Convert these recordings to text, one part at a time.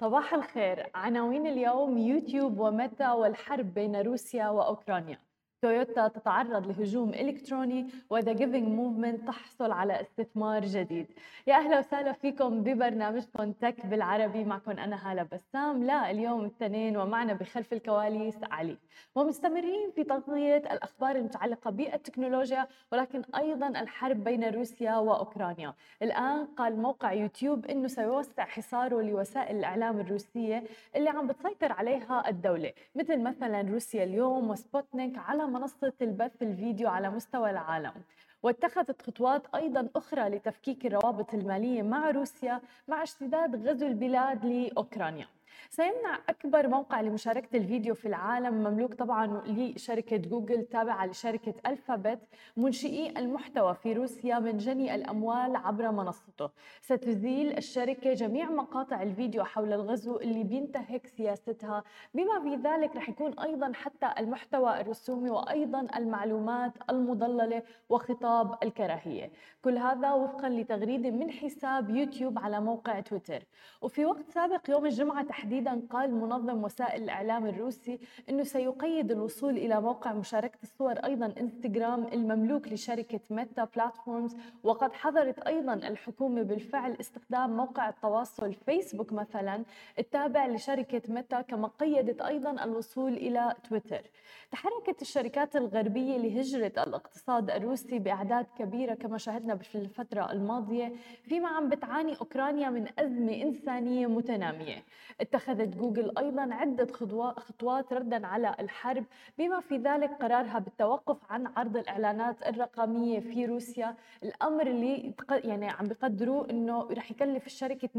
صباح الخير عناوين اليوم يوتيوب وميتا والحرب بين روسيا وأوكرانيا. تويوتا تتعرض لهجوم إلكتروني و The Giving Movement تحصل على استثمار جديد. يا أهلا وسهلا فيكم ببرنامجكم Tech بالعربي معكم أنا هالة بسام. لليوم الاثنين ومعنا بخلف الكواليس علي. ومستمرين في تغطية الأخبار المتعلقة بالتكنولوجيا ولكن أيضا الحرب بين روسيا وأوكرانيا. الآن قال موقع يوتيوب أنه سيوسع حصاره لوسائل الإعلام الروسية اللي عم بتسيطر عليها الدولة. مثل مثلا روسيا اليوم وسبوتنيك على منصة البث الفيديو على مستوى العالم واتخذت خطوات أيضا أخرى لتفكيك الروابط المالية مع روسيا مع اشتداد غزو البلاد لأوكرانيا. سيمنع أكبر موقع لمشاركة الفيديو في العالم. مملوك طبعا لشركة جوجل تابعة لشركة ألفابت منشئي المحتوى في روسيا من جني الأموال عبر منصته. ستزيل الشركة جميع مقاطع الفيديو حول الغزو اللي بينتهك سياستها. بما في ذلك رح يكون أيضا حتى المحتوى الرسومي وأيضا المعلومات المضللة وخطاب الكراهية. كل هذا وفقا لتغريدة من حساب يوتيوب على موقع تويتر. وفي وقت سابق يوم الجمعة تحديدا قال منظم وسائل الإعلام الروسي أنه سيقيد الوصول إلى موقع مشاركة الصور أيضا إنستغرام المملوك لشركة Meta Platforms. وقد حظرت أيضا الحكومة بالفعل استخدام موقع التواصل فيسبوك مثلا التابع لشركة ميتا كما قيدت أيضا الوصول إلى تويتر. تحركت الشركات الغربية لهجر الاقتصاد الروسي بأعداد كبيرة كما شاهدنا في الفترة الماضية فيما عم بتعاني أوكرانيا من أزمة إنسانية متنامية. اتخذت جوجل أيضا عدة خطوات ردا على الحرب بما في ذلك قرارها بالتوقف عن عرض الإعلانات الرقمية في روسيا. الأمر اللي يعني عم بقدروا أنه رح يكلف الشركة 2%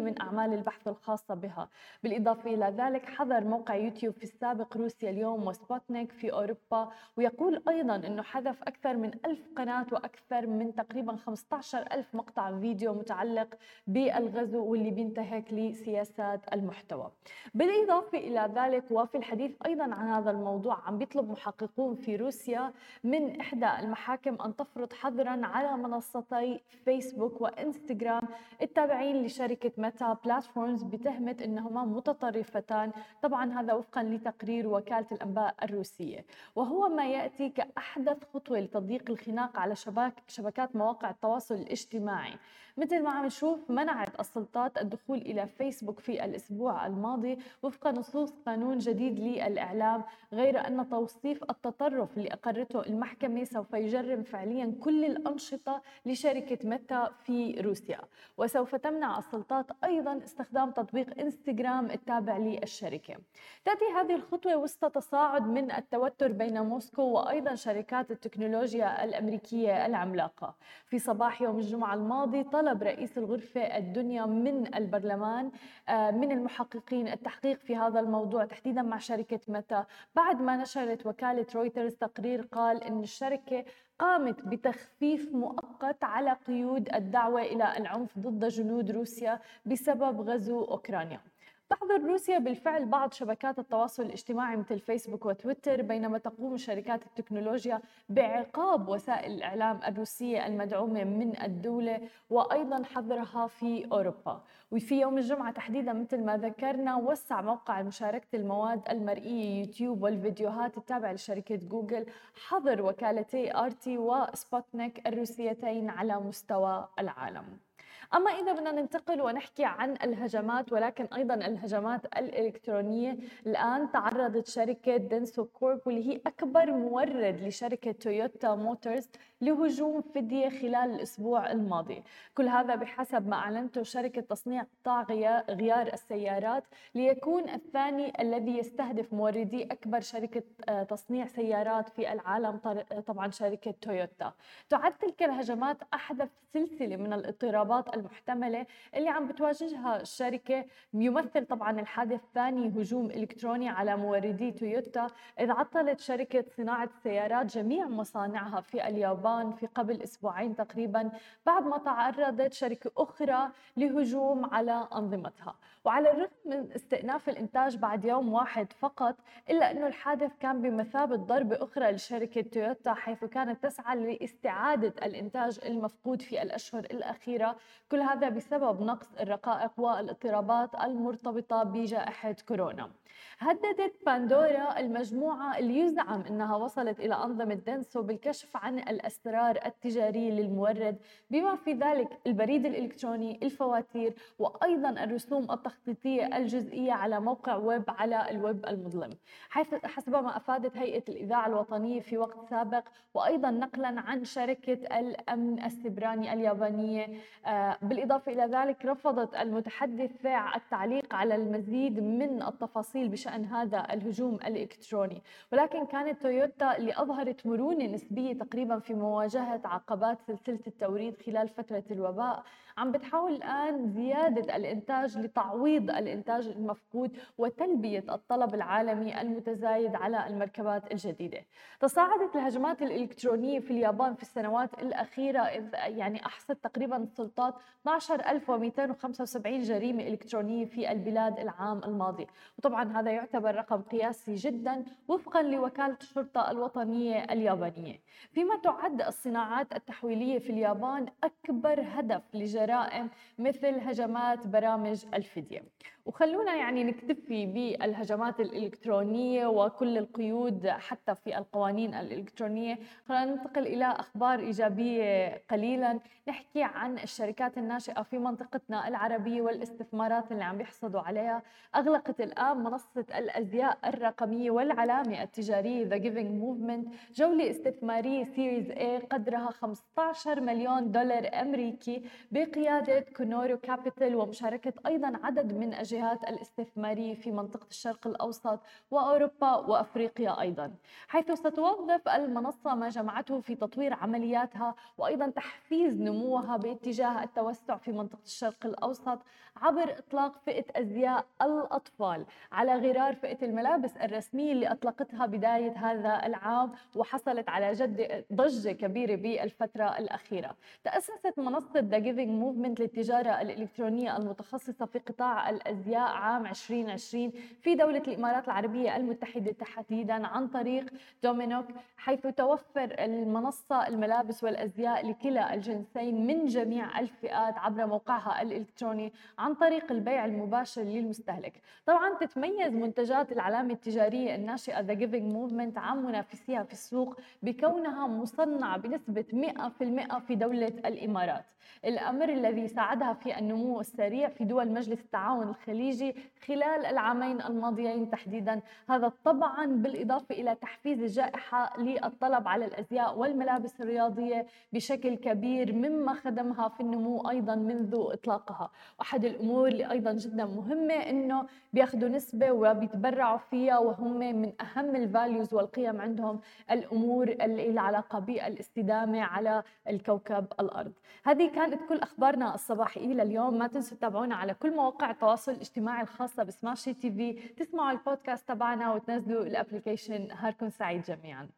من أعمال البحث الخاصة بها. بالإضافة إلى ذلك حظر موقع يوتيوب في السابق روسيا اليوم وسبوتنيك في أوروبا ويقول أيضا أنه حذف أكثر من ألف قناة وأكثر من تقريبا 15 ألف مقطع فيديو متعلق بالغزو واللي بينتهك لسياسات المحتوى. بالإضافة إلى ذلك وفي الحديث أيضا عن هذا الموضوع عم بيطلب محققون في روسيا من إحدى المحاكم أن تفرض حظرا على منصتي فيسبوك وإنستغرام التابعين لشركة ميتا بلاتفورمز بتهمة أنهما متطرفتان طبعا هذا وفقا لتقرير وكالة الأنباء الروسية. وهو ما يأتي كأحدث خطوة لتضييق الخناق على شباك شبكات مواقع التواصل الاجتماعي. مثل ما عم نشوف منعت السلطات الدخول إلى فيسبوك في الأسبوع الماضي وفق نصوص قانون جديد للإعلام غير أن توصيف التطرف اللي أقرته المحكمة سوف يجرم فعليا كل الأنشطة لشركة ميتا في روسيا. وسوف تمنع السلطات أيضا استخدام تطبيق إنستغرام التابع للشركة. تأتي هذه الخطوة وسط تصاعد من التوتر بين موسكو وأيضا شركات التكنولوجيا الأمريكية العملاقة. في صباح يوم الجمعة الماضي طلب رئيس الغرفة الدنيا من البرلمان آه، من المحققين التحقيق في هذا الموضوع تحديدا مع شركة متى بعد ما نشرت وكالة رويترز تقرير قال أن الشركة قامت بتخفيف مؤقت على قيود الدعوة إلى العنف ضد جنود روسيا بسبب غزو أوكرانيا. تحظر روسيا بالفعل بعض شبكات التواصل الاجتماعي مثل فيسبوك وتويتر بينما تقوم شركات التكنولوجيا بعقاب وسائل الإعلام الروسية المدعومة من الدولة وأيضا حظرها في أوروبا. وفي يوم الجمعة تحديدا مثل ما ذكرنا وسع موقع مشاركة المواد المرئية يوتيوب والفيديوهات التابعة لشركة جوجل حظر وكالتي RT وسبوتنيك الروسيتين على مستوى العالم. أما إذا بدنا ننتقل ونحكي عن الهجمات ولكن أيضا الهجمات الإلكترونية الآن تعرضت شركة Denso Corp واللي هي أكبر مورد لشركة Toyota Motors لهجوم فدية خلال الأسبوع الماضي. كل هذا بحسب ما أعلنته شركة تصنيع قطع غيار السيارات ليكون الثاني الذي يستهدف موردي أكبر شركة آه، تصنيع سيارات في العالم طبعا شركة تويوتا. تعد تلك الهجمات أحدث سلسلة من الاضطرابات المحتملة اللي عم بتواجهها الشركة. يمثل طبعا الحادث الثاني هجوم إلكتروني على موردي تويوتا. إذ عطلت شركة صناعة السيارات جميع مصانعها في اليابان في قبل أسبوعين تقريبا بعد ما تعرضت شركة أخرى لهجوم على أنظمتها. وعلى الرغم من استئناف الإنتاج بعد يوم واحد فقط إلا أنه الحادث كان بمثابة ضربة أخرى لشركة تويوتا حيث كانت تسعى لاستعادة الإنتاج المفقود في الأشهر الأخيرة كل هذا بسبب نقص الرقائق والاضطرابات المرتبطة بجائحة كورونا. هددت باندورا المجموعة اللي يزعم أنها وصلت إلى أنظمة دنسو بالكشف عن الأسرار التجارية للمورد بما في ذلك البريد الإلكتروني الفواتير وأيضا الرسوم التخطيطية الجزئية على موقع ويب على الويب المظلم. حيث حسب ما أفادت هيئة الإذاعة الوطنية في وقت سابق وأيضا نقلا عن شركة الأمن السبراني اليابانية بالإضافة إلى ذلك رفضت المتحدثة التعليق على المزيد من التفاصيل بشأن هذا الهجوم الإلكتروني. ولكن كانت تويوتا اللي أظهرت مرونة نسبية تقريبا في مواجهة عقبات سلسلة التوريد خلال فترة الوباء. عم بتحاول الآن زيادة الإنتاج لتعويض الإنتاج المفقود وتلبية الطلب العالمي المتزايد على المركبات الجديدة. تصاعدت الهجمات الإلكترونية في اليابان في السنوات الأخيرة إذ يعني أحصت تقريبا السلطات 12275 جريمة إلكترونية في البلاد العام الماضي. وطبعا هذا يعتبر رقم قياسي جدا وفقا لوكالة الشرطة الوطنية اليابانية. فيما تعد الصناعات التحويلية في اليابان أكبر هدف لجرائم مثل هجمات برامج الفدية وخلونا يعني نكتفي بالهجمات الإلكترونية وكل القيود حتى في القوانين الإلكترونية. خلينا ننتقل إلى أخبار إيجابية قليلا. نحكي عن الشركات الناشئة في منطقتنا العربية والاستثمارات اللي عم بيحصدوا عليها. أغلقت الآن منصة الأزياء الرقمية والعلامة التجارية The Giving Movement. جولة استثمارية Series A قدرها 15 مليون دولار أمريكي بقيادة كونورو كابيتال ومشاركة أيضا عدد من الجهات الاستثمارية في منطقة الشرق الأوسط وأوروبا وأفريقيا أيضا حيث ستوظف المنصة ما جمعته في تطوير عملياتها وأيضا تحفيز نموها باتجاه التوسع في منطقة الشرق الأوسط عبر إطلاق فئة أزياء الأطفال على غرار فئة الملابس الرسمية اللي أطلقتها بداية هذا العام وحصلت على جد ضجة كبيرة بالفترة الأخيرة. تأسست منصة The Giving Movement للتجارة الإلكترونية المتخصصة في قطاع الأزياء عام 2020 في دولة الإمارات العربية المتحدة تحديدا عن طريق دومينوك حيث توفر المنصة الملابس والأزياء لكلا الجنسين من جميع الفئات عبر موقعها الإلكتروني عن طريق البيع المباشر للمستهلك. طبعا تتميز منتجات العلامة التجارية الناشئة The Giving Movement عن منافسيها في السوق بكونها مصنعة بنسبة 100% في دولة الإمارات. الأمر الذي ساعدها في النمو السريع في دول مجلس التعاون الخليجي خلال العامين الماضيين تحديدا. هذا طبعا بالإضافة إلى تحفيز الجائحة للطلب على الأزياء والملابس الرياضية بشكل كبير مما خدمها في النمو أيضا منذ إطلاقها. وأحد الأمور اللي أيضا جدا مهمة أنه بياخذوا نسبة وبيتبرعوا فيها وهم من أهم ال values والقيم عندهم الأمور اللي علاقة بالاستدامة على الكوكب الأرض. هذه كانت كل أخبارنا الصباحية لليوم ما تنسوا تتابعونا على كل مواقع التواصل الاجتماعي الخاصة ب Smashi TV. تسمعوا البودكاست تبعنا وتنزلوا ال application نهاركم سعيد جميعا.